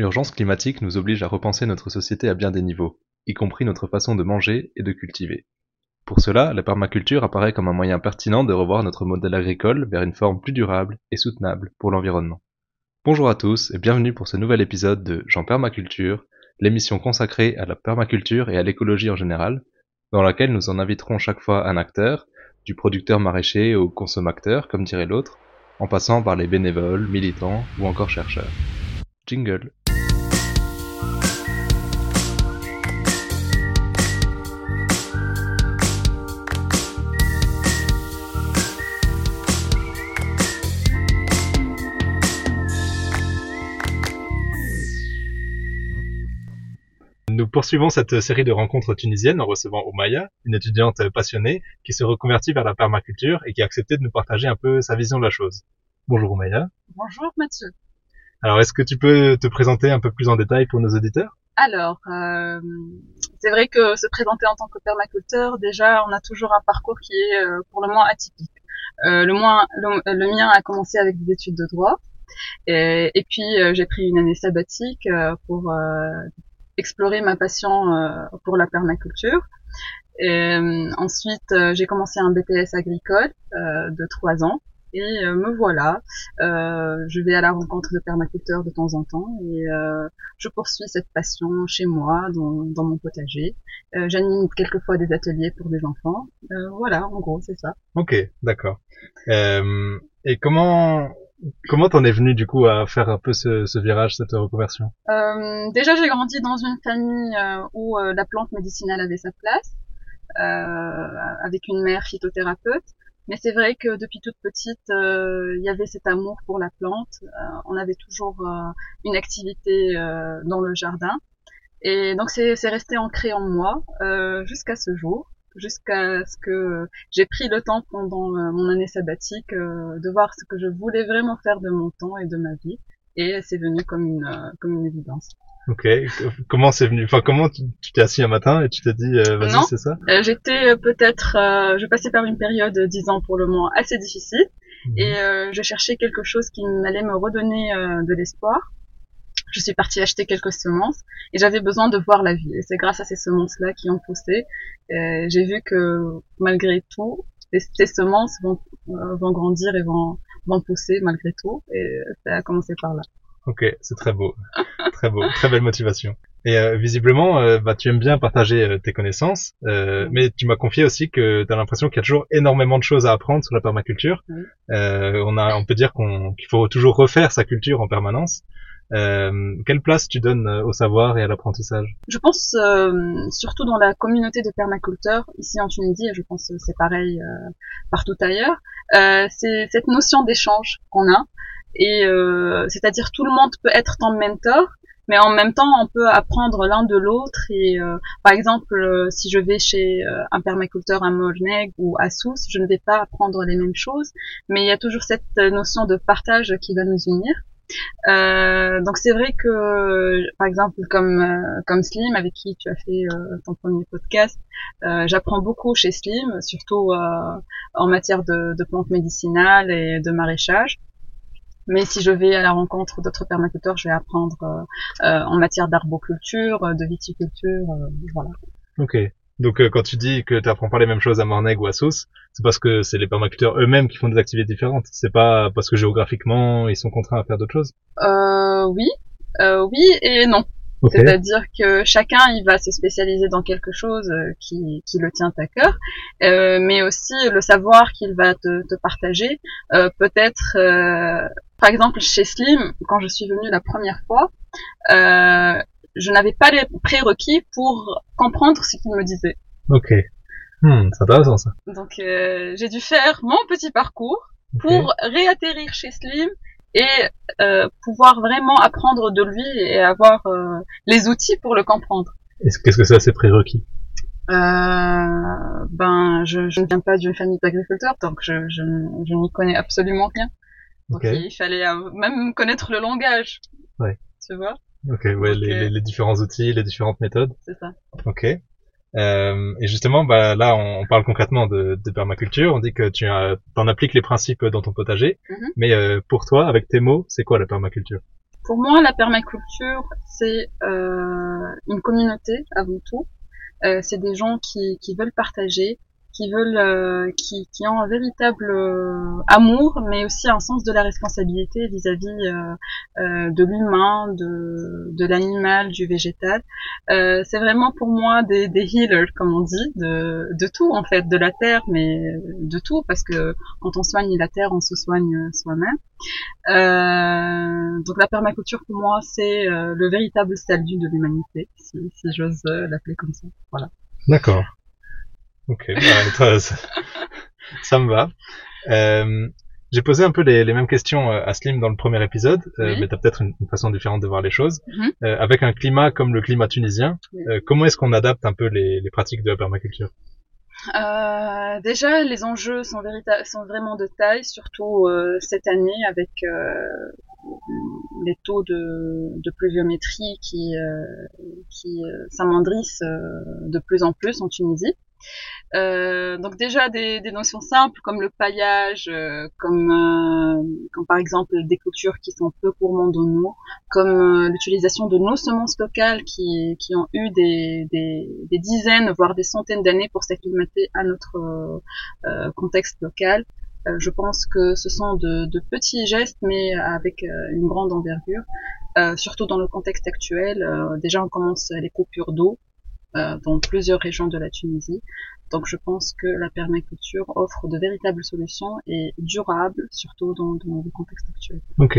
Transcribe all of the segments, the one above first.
L'urgence climatique nous oblige à repenser notre société à bien des niveaux, y compris notre façon de manger et de cultiver. Pour cela, la permaculture apparaît comme un moyen pertinent de revoir notre modèle agricole vers une forme plus durable et soutenable pour l'environnement. Bonjour à tous et bienvenue pour ce nouvel épisode de Jean Permaculture, l'émission consacrée à la permaculture et à l'écologie en général, dans laquelle nous en inviterons chaque fois un acteur, du producteur maraîcher au consommateur, comme dirait l'autre, en passant par les bénévoles, militants ou encore chercheurs. Jingle. Nous poursuivons cette série de rencontres tunisiennes en recevant Oumaya, une étudiante passionnée qui se reconvertit vers la permaculture et qui a accepté de nous partager un peu sa vision de la chose. Bonjour Oumaya. Bonjour Mathieu. Alors est-ce que tu peux te présenter un peu plus en détail pour nos auditeurs? Alors, euh, c'est vrai que se présenter en tant que permaculteur, déjà on a toujours un parcours qui est euh, pour le moins atypique. Euh, le, moins, le, le, mien a commencé avec des études de droit. Et, et puis j'ai pris une année sabbatique pour explorer ma passion euh, pour la permaculture. Et, euh, ensuite, euh, j'ai commencé un BTS agricole de trois ans. Et me voilà, je vais à la rencontre de permaculteurs de temps en temps et je poursuis cette passion chez moi, dans, dans mon potager. J'anime quelquefois des ateliers pour des enfants. voilà, en gros, c'est ça. Ok, d'accord. et comment Comment t'en es venu du coup à faire un peu ce, ce virage, cette reconversion? Euh, Déjà, j'ai grandi dans une famille euh, où euh, la plante médicinale avait sa place, euh, avec une mère phytothérapeute. Mais c'est vrai que depuis toute petite, il y avait cet amour pour la plante. on avait toujours une activité dans le jardin. Et donc c'est resté ancré en moi jusqu'à ce jour jusqu'à ce que j'ai pris le temps pendant euh, mon année sabbatique euh, de voir ce que je voulais vraiment faire de mon temps et de ma vie. Et c'est venu comme une euh, comme une évidence. Ok, comment c'est venu? Enfin, comment tu t'es assis un matin et tu t'es dit vas-y c'est ça? J'étais peut-être, je passais par une période dix ans pour le moins assez difficile. Mhm. et je cherchais quelque chose qui m'allait me redonner de l'espoir je suis partie acheter quelques semences et j'avais besoin de voir la vie. Et c'est grâce à ces semences-là qui ont poussé. Euh, j'ai vu que malgré tout, ces semences vont, euh, vont grandir et vont, vont pousser malgré tout. Et ça a commencé par là. Ok, c'est très beau, très beau, très belle motivation. Et euh, visiblement, euh, bah, tu aimes bien partager euh, tes connaissances, mais tu m'as confié aussi que tu as l'impression qu'il y a toujours énormément de choses à apprendre sur la permaculture. on, a, on peut dire qu'on, qu'il faut toujours refaire sa culture en permanence. Euh, quelle place tu donnes euh, au savoir et à l'apprentissage? Je pense euh, surtout dans la communauté de permaculteurs ici en Tunisie et je pense que c'est pareil euh, partout ailleurs. Euh, c'est cette notion d'échange qu'on a. Et c'est-à-dire tout le monde peut être ton mentor mais en même temps on peut apprendre l'un de l'autre. Et par exemple si je vais chez un permaculteur à Morneg ou à Sousse je ne vais pas apprendre les mêmes choses mais il y a toujours cette notion de partage qui va nous unir euh, donc c'est vrai que, par exemple, comme euh, comme Slim, avec qui tu as fait euh, ton premier podcast, j'apprends beaucoup chez Slim, surtout en matière de, de, plantes médicinales et de maraîchage. Mais si je vais à la rencontre d'autres permaculteurs, je vais apprendre en matière d'arboculture, de viticulture, voilà. Ok. Donc euh, quand tu dis que tu apprends pas les mêmes choses à Morneg ou à Sauce, c'est parce que c'est les permaculteurs eux-mêmes qui font des activités différentes. C'est pas parce que géographiquement ils sont contraints à faire d'autres choses. Euh, oui, euh, oui et non. C'est-à-dire que chacun il va se spécialiser dans quelque chose euh, qui, qui le tient à cœur, euh, mais aussi le savoir qu'il va te, te partager. Euh, Peut-être, euh, par exemple chez Slim, quand je suis venue la première fois, je n'avais pas les prérequis pour comprendre ce qu'il me disait. Ok. Hmm, c'est intéressant ça. Donc euh, j'ai dû faire mon petit parcours pour réatterrir chez Slim et euh, pouvoir vraiment apprendre de lui et avoir euh, les outils pour le comprendre. Qu'est-ce que c'est ces prérequis? Euh, Ben, je, je, ne viens pas d'une famille d'agriculteurs, donc je, je, je n'y connais absolument rien. Donc il fallait même connaître le langage. Ouais. Tu vois? Ok, ouais, les, les, les, différents outils, les différentes méthodes. C'est ça. Ok. Euh, et justement, bah là, on parle concrètement de, de permaculture. On dit que tu en appliques les principes dans ton potager. Mm-hmm. Mais euh, pour toi, avec tes mots, c'est quoi la permaculture? Pour moi, la permaculture, c'est euh, une communauté avant tout. Euh, c'est des gens qui, qui veulent partager, qui veulent, euh, qui, qui ont un véritable euh, amour, mais aussi un sens de la responsabilité vis-à-vis euh, euh, de l'humain, de, de l'animal, du végétal. c'est vraiment pour moi des, des healers, comme on dit, de, de tout en fait, de la terre, mais de tout, parce que quand on soigne la terre, on se soigne soi-même. donc la permaculture pour moi, c'est le véritable salut de l'humanité, si, si j'ose l'appeler comme ça. Voilà. D'accord. Ok, bah, ça, me va. Euh, j'ai posé un peu les, les, mêmes questions euh, à Slim dans le premier épisode, euh, mais tu as peut-être une, façon différente de voir les choses. Mhm. euh, avec un climat comme le climat tunisien, euh, comment est-ce qu'on adapte un peu les, les, pratiques de la permaculture? Euh, déjà, les enjeux sont, sont vraiment de taille, surtout cette année avec les taux de, de pluviométrie qui, qui s'amendrissent de plus en plus en Tunisie. Euh, donc déjà des, des, notions simples comme le paillage, euh, comme, euh, comme par exemple des cultures qui sont peu gourmandes en eau, comme euh, l'utilisation de nos semences locales qui, qui ont eu des, des, des dizaines voire des centaines d'années pour s'acclimater à notre contexte local. je pense que ce sont de, de, petits gestes mais avec une grande envergure, surtout dans le contexte actuel. déjà on commence les coupures d'eau. Euh, dans plusieurs régions de la Tunisie. Donc je pense que la permaculture offre de véritables solutions et durables, surtout dans, dans le contexte actuel. Ok.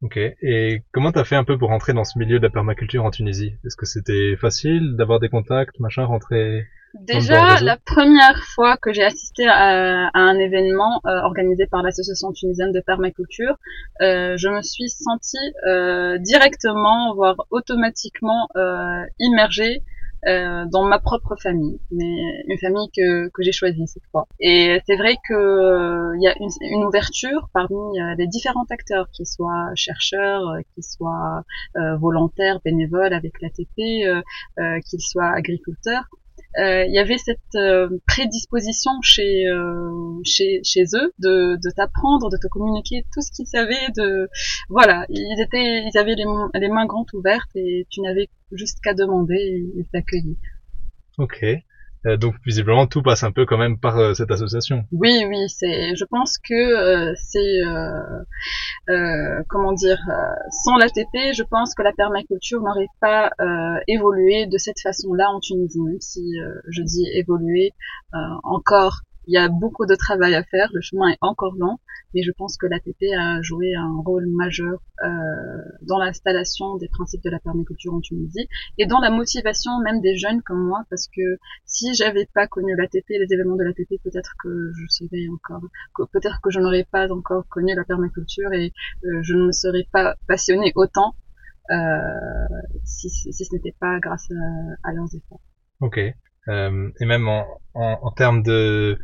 Ok. Et comment t'as fait un peu pour rentrer dans ce milieu de la permaculture en Tunisie? Est-ce que c'était facile d'avoir des contacts, machin, rentrer Déjà, la première fois que j'ai assisté à, à, un événement euh, organisé par l'association tunisienne de permaculture, euh, je me suis sentie euh, directement, voire automatiquement euh, immergée euh, dans ma propre famille, mais une famille que, que j'ai choisie cette fois. Et c'est vrai que il euh, y a une, une, ouverture parmi euh, les différents acteurs, qu'ils soient chercheurs, qu'ils soient volontaires, bénévoles avec l'ATP, qu'ils soient agriculteurs. Il y avait cette prédisposition chez, chez chez eux de, de t'apprendre, de te communiquer tout ce qu'ils savaient. De voilà, ils étaient, ils avaient les, les mains grandes ouvertes et tu n'avais juste qu'à demander et. Ok. Euh, donc visiblement tout passe un peu quand même par euh, cette association. Oui, oui, c'est. Je pense que euh, c'est comment dire, sans l'ATP, je pense que la permaculture n'aurait pas évolué de cette façon-là en Tunisie. Même si je dis évoluer encore il y a beaucoup de travail à faire, le chemin est encore long, mais je pense que l'ATP a joué un rôle majeur euh, dans l'installation des principes de la permaculture en Tunisie et dans la motivation même des jeunes comme moi, parce que si j'avais pas connu l'ATP, les événements de l'ATP, peut-être que je serais encore, peut-être que je n'aurais pas encore connu la permaculture et euh, je ne me serais pas passionnée autant euh, si, ce n'était pas grâce à, à leurs efforts. Ok. Euh, et même en, en, en termes de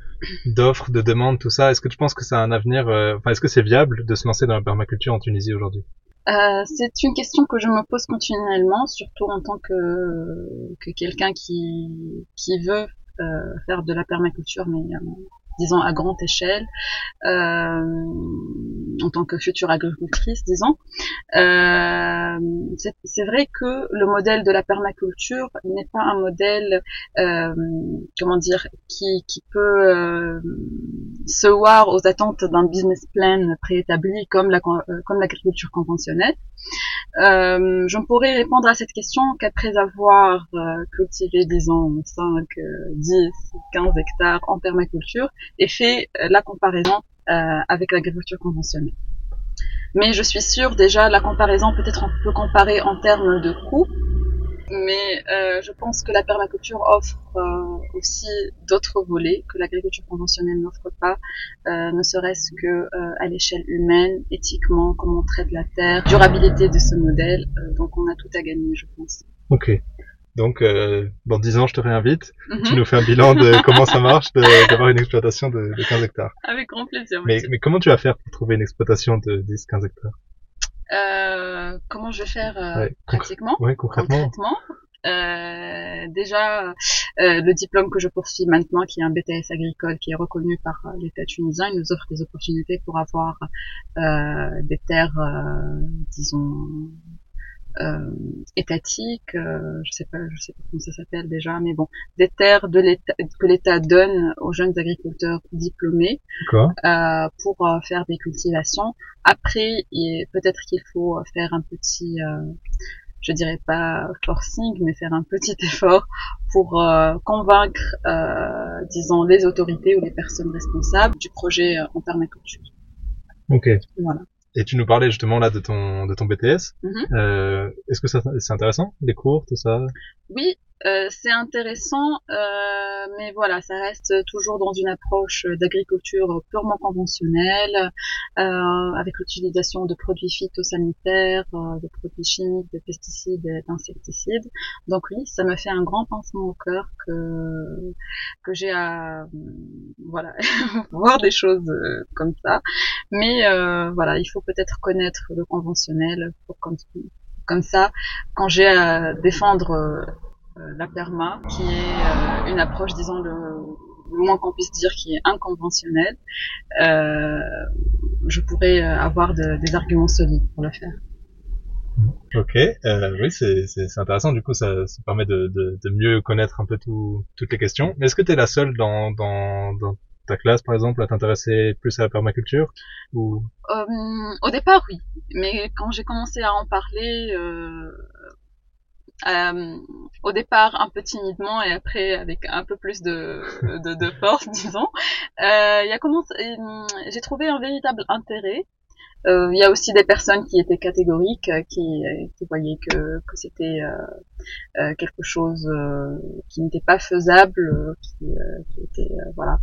d'offres, de demandes, tout ça, est-ce que tu penses que ça un avenir euh, Enfin, est-ce que c'est viable de se lancer dans la permaculture en Tunisie aujourd'hui? Euh, c'est une question que je me pose continuellement, surtout en tant que, que quelqu'un qui, qui veut euh, faire de la permaculture, mais euh, disons à grande échelle, euh, en tant que future agricultrice, disons. Euh, c'est vrai que le modèle de la permaculture n'est pas un modèle, euh, comment dire, qui, qui peut se voir aux attentes d'un business plan préétabli comme la comme l'agriculture conventionnelle. Euh, je ne pourrais répondre à cette question qu'après avoir euh, cultivé, disons, 5, 10, 15 hectares en permaculture et fait euh, la comparaison euh, avec l'agriculture conventionnelle. Mais je suis sûre déjà, la comparaison peut-être on peut comparer en termes de coûts, mais euh, je pense que la permaculture offre euh, aussi d'autres volets que l'agriculture conventionnelle n'offre pas, euh, ne serait-ce que euh, à l'échelle humaine, éthiquement, comment on traite la terre, durabilité de ce modèle. Donc on a tout à gagner, je pense. Ok. Donc, euh, dans 10 ans, je te réinvite. Mhm. Tu nous fais un bilan de comment ça marche d'avoir une exploitation de, de, 15 hectares. Avec grand plaisir. Mais, mais, comment tu vas faire pour trouver une exploitation de 10-15 hectares? Euh, Comment je vais faire euh, pratiquement? ouais, concrètement. concrètement Euh, déjà, euh, le diplôme que je poursuis maintenant, qui est un BTS agricole, qui est reconnu par l'État tunisien, il nous offre des opportunités pour avoir euh, des terres, euh, disons, euh, étatiques, euh, je sais pas, je sais pas comment ça s'appelle déjà, mais bon, des terres de l'État que l'État donne aux jeunes agriculteurs diplômés euh, pour euh, faire des cultivations. Après, peut-être qu'il faut faire un petit je dirais pas forcing, mais faire un petit effort pour euh, convaincre, euh, disons, les autorités ou les personnes responsables du projet en permaculture. Ok. Voilà. Et tu nous parlais justement là de ton de ton BTS. Mhm. euh, Est-ce que ça c'est intéressant les cours tout ça? Oui, euh, c'est intéressant, euh, mais voilà, ça reste toujours dans une approche d'agriculture purement conventionnelle, euh, avec l'utilisation de produits phytosanitaires, euh, de produits chimiques, de pesticides d'insecticides. Donc oui, ça me fait un grand pincement au cœur que que j'ai à voilà voir des choses euh, comme ça. Mais euh, voilà, il faut peut-être connaître le conventionnel pour comme ça, quand j'ai à défendre euh, la PERMA, qui est euh, une approche, disons, le, le moins qu'on puisse dire, qui est inconventionnelle, euh, je pourrais avoir de, des arguments solides pour le faire. Ok, euh, oui, c'est intéressant. Du coup, ça, ça permet de, de, de, mieux connaître un peu tout, toutes les questions. Mais est-ce que tu es la seule dans, dans, dans ta classe, par exemple, à t'intéresser plus à la permaculture ou? Euh, Au départ, oui. Mais quand j'ai commencé à en parler, euh, euh, au départ un peu timidement et après avec un peu plus de, de, de force, disons. Euh, il a commencé, euh, j'ai trouvé un véritable intérêt. Euh, il y a aussi des personnes qui étaient catégoriques, euh, qui, qui voyaient que, que c'était euh, quelque chose qui n'était pas faisable, qui, qui était voilà.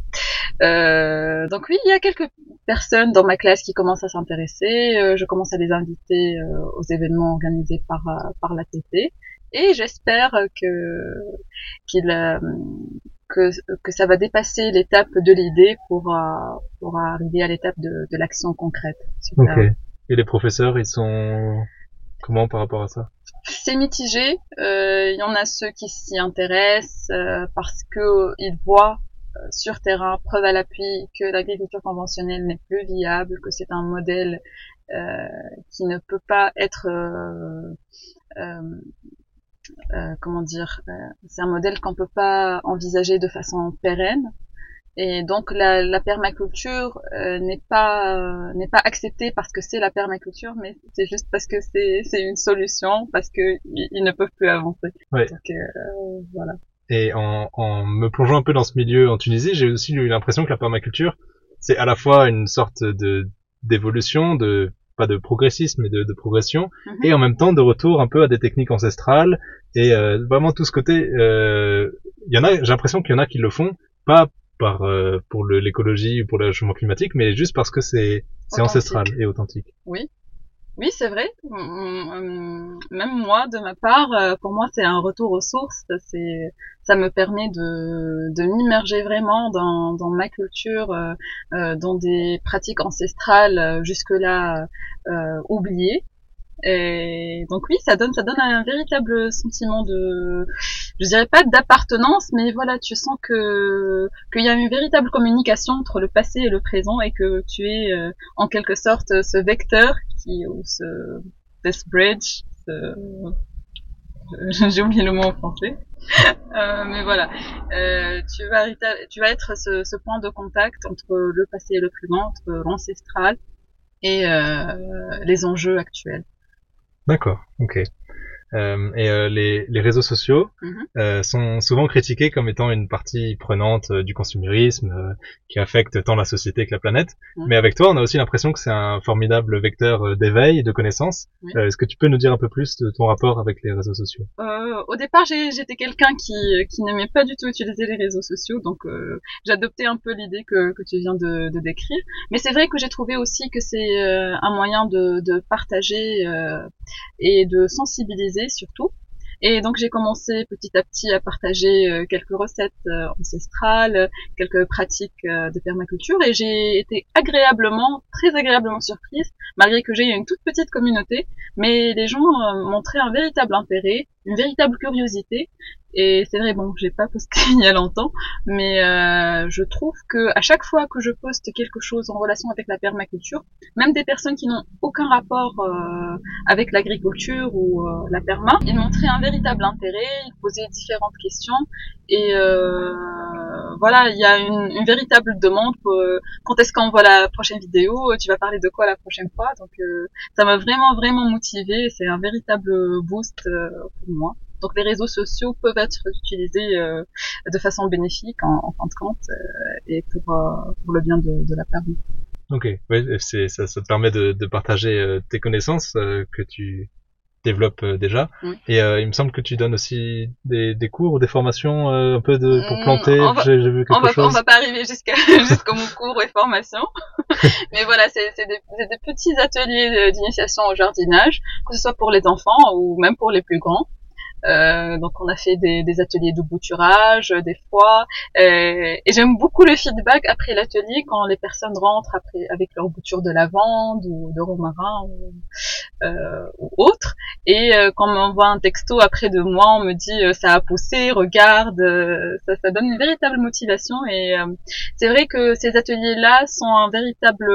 donc oui, il y a quelques personnes dans ma classe qui commencent à s'intéresser. je commence à les inviter aux événements organisés par par la TP et j'espère que qu'il euh, que, que ça va dépasser l'étape de l'idée pour euh, pour arriver à l'étape de, de l'action concrète. Ok. Et les professeurs, ils sont comment par rapport à ça? C'est mitigé. Euh, il y en a ceux qui s'y intéressent parce que ils voient sur terrain, preuve à l'appui, que l'agriculture conventionnelle n'est plus viable, que c'est un modèle euh, qui ne peut pas être euh, euh, euh, comment dire, euh, c'est un modèle qu'on peut pas envisager de façon pérenne. Et donc la, la permaculture euh, n'est pas n'est pas acceptée parce que c'est la permaculture, mais c'est juste parce que c'est c'est une solution parce que ils, ne peuvent plus avancer. Ouais. Donc voilà. Et en, en me plongeant un peu dans ce milieu en Tunisie, j'ai aussi eu l'impression que la permaculture c'est à la fois une sorte de d'évolution, de pas de progressisme mais de, de progression. Mhm. et en même temps de retour un peu à des techniques ancestrales. Et euh, vraiment tout ce côté euh, il y en a j'ai l'impression qu'il y en a qui le font. Pas par euh, pour l'écologie ou pour le changement climatique mais juste parce que c'est c'est ancestral et authentique. Oui, oui, c'est vrai. Mm, Même moi, de ma part, euh, pour moi, c'est un retour aux sources. C'est, ça me permet de, de m'immerger vraiment dans, dans ma culture, euh, euh, dans des pratiques ancestrales euh, jusque-là euh, oubliées. Et donc oui, ça donne, ça donne un véritable sentiment de, je dirais pas d'appartenance, mais voilà, tu sens que qu'il y a une véritable communication entre le passé et le présent et que tu es euh, en quelque sorte ce vecteur ou ce this bridge j'ai oublié le mot en français. Euh, mais voilà. Euh, tu vas tu vas être ce, ce point de contact entre le passé et le présent entre l'ancestral et euh, les enjeux actuels. D'accord ok Euh, et euh, les, les réseaux sociaux Mhm. euh, sont souvent critiqués comme étant une partie prenante euh, du consumérisme euh, qui affecte tant la société que la planète. Mhm. Mais avec toi, on a aussi l'impression que c'est un formidable vecteur d'éveil et de. Oui. Euh, Est-ce que tu peux nous dire un peu plus de ton rapport avec les réseaux sociaux? Euh, au départ, j'étais quelqu'un qui, qui n'aimait pas du tout utiliser les réseaux sociaux, donc euh, j'adoptais un peu l'idée que, que tu viens de, de décrire. Mais c'est vrai que j'ai trouvé aussi que c'est euh, un moyen de, de partager euh, et de sensibiliser surtout. Et donc j'ai commencé petit à petit à partager euh, quelques recettes euh, ancestrales, quelques pratiques euh, de permaculture, et j'ai été agréablement, très agréablement surprise, malgré que j'ai une toute petite communauté, mais les gens montraient un véritable intérêt une véritable curiosité. Et c'est vrai, bon, j'ai pas posté il y a longtemps, mais euh, je trouve que à chaque fois que je poste quelque chose en relation avec la permaculture, même des personnes qui n'ont aucun rapport euh, avec l'agriculture ou euh, la perma, ils montraient un véritable intérêt, ils posaient différentes questions et euh, voilà, il y a une, une véritable demande pour euh, quand est-ce qu'on voit la prochaine vidéo, tu vas parler de quoi la prochaine fois. Donc euh, ça m'a vraiment vraiment motivé, c'est un véritable boost pour moi. Donc les réseaux sociaux peuvent être utilisés euh, de façon bénéfique en, en fin de compte euh, et pour, euh, pour le bien de, de la personne. Ok, c'est ça, ça te permet de, de partager tes connaissances que tu développes déjà. Oui. Et euh, il me semble que tu donnes aussi des, des cours ou des formations un peu de pour Mm, planter. on va- J'ai j'ai vu quelque On va, on chose. va pas arriver jusqu'à jusqu'au mon cours et formation, mais voilà, c'est c'est des, c'est des petits ateliers d'initiation au jardinage, que ce soit pour les enfants ou même pour les plus grands. Euh, donc on a fait des, des ateliers de bouturage, euh, des fois, euh, et j'aime beaucoup le feedback après l'atelier quand les personnes rentrent après avec leur bouture de lavande ou de romarin ou, euh, ou autre, et quand on m'envoie un texto après de moi, on me dit ça a poussé, regarde, ça, ça donne une véritable motivation. Et c'est vrai que ces ateliers-là sont un véritable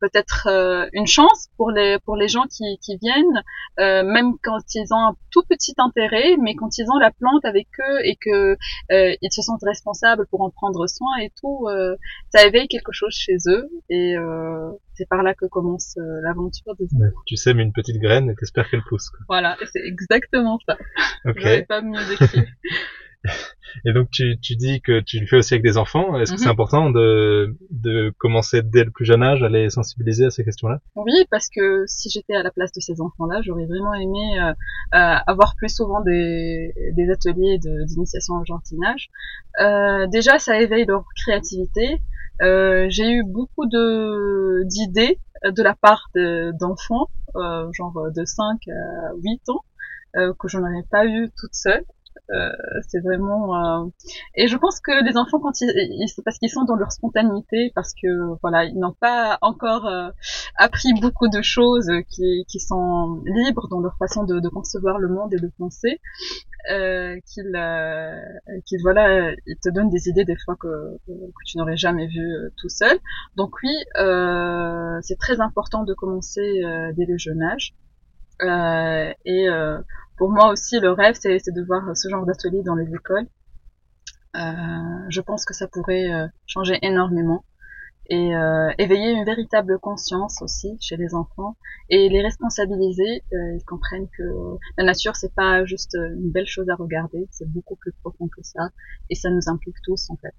peut-être euh, une chance pour les pour les gens qui, qui viennent, euh, même quand ils ont un tout petit intérêt, mais quand ils ont la plante avec eux et que euh, ils se sentent responsables pour en prendre soin et tout, euh, ça éveille quelque chose chez eux et euh, c'est par là que commence euh, l'aventure des Ouais, Tu sèmes une petite graine et t'espères qu'elle pousse. quoi. voilà, c'est exactement ça. Ok. J'aurais pas mieux décrit. Et donc tu, tu dis que tu le fais aussi avec des enfants. Est-ce que Mhm. c'est important de, de commencer dès le plus jeune âge à les sensibiliser à ces questions-là? Oui, parce que si j'étais à la place de ces enfants-là, j'aurais vraiment aimé euh, euh, avoir plus souvent des, des ateliers de- d'initiation au jardinage. Euh, déjà, ça éveille leur créativité. Euh, J'ai eu beaucoup de d'idées de la part de- d'enfants, euh, genre de 5 à 8 ans, euh, que je n'aurais pas eu toute seule. Euh, c'est vraiment euh, et je pense que les enfants quand ils, ils parce qu'ils sont dans leur spontanéité parce que voilà ils n'ont pas encore euh, appris beaucoup de choses qui, qui sont libres dans leur façon de, de concevoir le monde et de penser euh, qu'ils euh, qu'ils voilà ils te donnent des idées des fois que, que tu n'aurais jamais euh, tout seul. Donc oui c'est très important de commencer dès le jeune âge. Et pour moi aussi, le rêve, c'est de voir ce genre d'atelier dans les écoles. Euh, je pense que ça pourrait euh, changer énormément et euh, éveiller une véritable conscience aussi chez les enfants et les responsabiliser. Euh, ils comprennent que la nature, c'est pas juste une belle chose à regarder, c'est beaucoup plus profond que ça et ça nous implique tous en fait.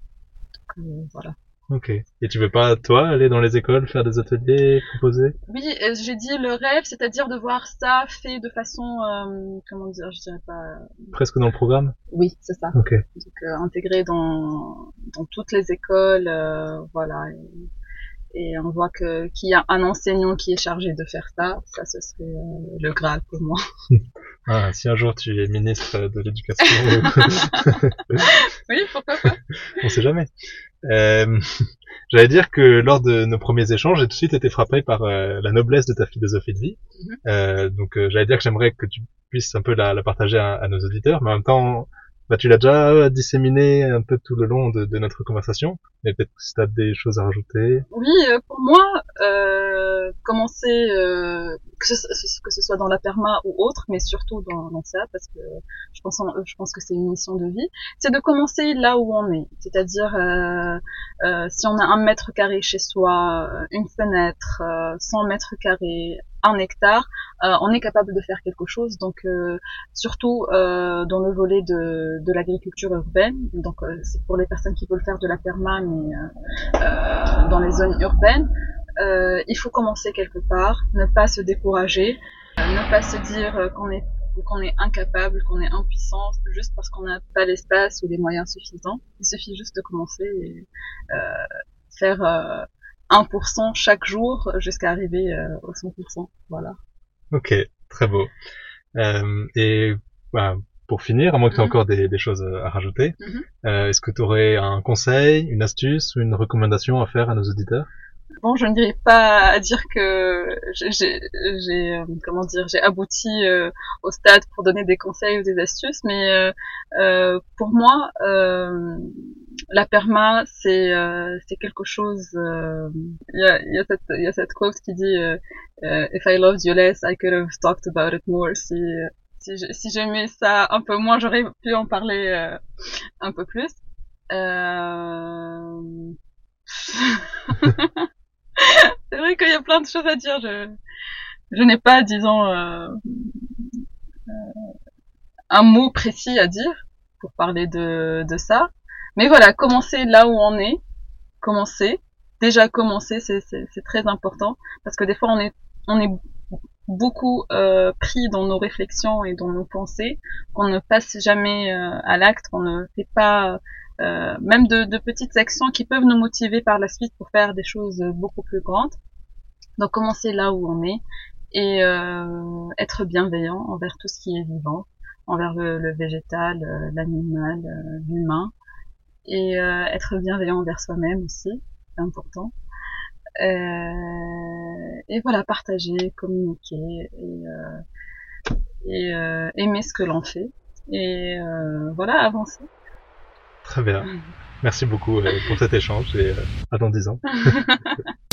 Donc, euh, voilà. Ok. Et tu veux pas, toi, aller dans les écoles, faire des ateliers, proposer? Oui, euh, j'ai dit le rêve, c'est-à-dire de voir ça fait de façon, euh, comment dire, je dirais pas. Presque dans le programme? Oui, c'est ça. Ok. donc euh, intégré dans dans toutes les écoles euh, voilà et, et on voit que qu'il y a un enseignant qui est chargé de faire ça ça ce serait euh, le graal pour moi Ah, si un jour tu es ministre de l'éducation, oui pourquoi pas on sait jamais. Euh, J'allais dire que lors de nos premiers échanges, j'ai tout de suite été frappé par euh, la noblesse de ta philosophie de vie. Mhm. Euh, donc euh, j'allais dire que j'aimerais que tu puisses un peu la, la partager à, à nos auditeurs, mais en même temps, bah, tu l'as déjà disséminé un peu tout le long de, notre conversation. Mais peut-être si tu as des choses à rajouter. oui euh, pour moi euh, commencer euh, que, ce, que ce soit dans la perma ou autre mais surtout dans, dans ça parce que je pense en- je pense que c'est une mission de vie. C'est de commencer là où on est. C'est-à-dire euh, euh, si on a un mètre carré chez soi, euh, une fenêtre, euh, 100 mètres carrés, un hectare, euh, on est capable de faire quelque chose. Donc euh, surtout euh, dans le volet de, de l'agriculture urbaine, donc euh, c'est pour les personnes qui veulent faire de la perma, mais euh, euh, dans les zones urbaines, euh, il faut commencer quelque part, ne pas se décourager, euh, ne pas se dire euh, qu'on est qu'on est incapable, qu'on est impuissant, juste parce qu'on n'a pas l'espace ou les moyens suffisants. Il suffit juste de commencer et euh, faire euh, 1% chaque jour jusqu'à arriver euh, au 100%. Voilà. Ok, très beau. Euh, et bah, pour finir, à moins que tu aies Mhm. encore des, des choses à rajouter, Mhm. euh, est-ce que tu aurais un conseil, une astuce ou une recommandation à faire à nos auditeurs? Bon, je ne dirais pas à dire que j'ai, j'ai, comment dire, j'ai abouti au stade pour donner des conseils ou des astuces, mais pour moi, la perma, c'est c'est quelque chose. Il y a, y, a cette, y a cette quote qui dit If I loved you less, I could have talked about it more. Si si j'aimais ça un peu moins, j'aurais pu en parler euh, un peu plus. Euh... c'est vrai qu'il y a plein de choses à dire. Je, je n'ai pas, disons, euh, euh, un mot précis à dire pour parler de, de ça. Mais voilà, commencer là où on est, commencer. Déjà commencer, c'est très important parce que des fois on est on est beaucoup euh, pris dans nos réflexions et dans nos pensées, qu'on ne passe jamais euh, à l'acte, qu'on ne fait pas euh, même de, de, petites actions qui peuvent nous motiver par la suite pour faire des choses beaucoup plus grandes. Donc commencer là où on est et être bienveillant envers tout ce qui est vivant, envers le, le végétal, l'animal, l'humain, et être bienveillant envers soi-même aussi, c'est important. Euh, et voilà, partager, communiquer et, euh, et euh, aimer ce que l'on fait. Et voilà, avancer. Très bien. Merci beaucoup pour cet échange et à dans 10 ans.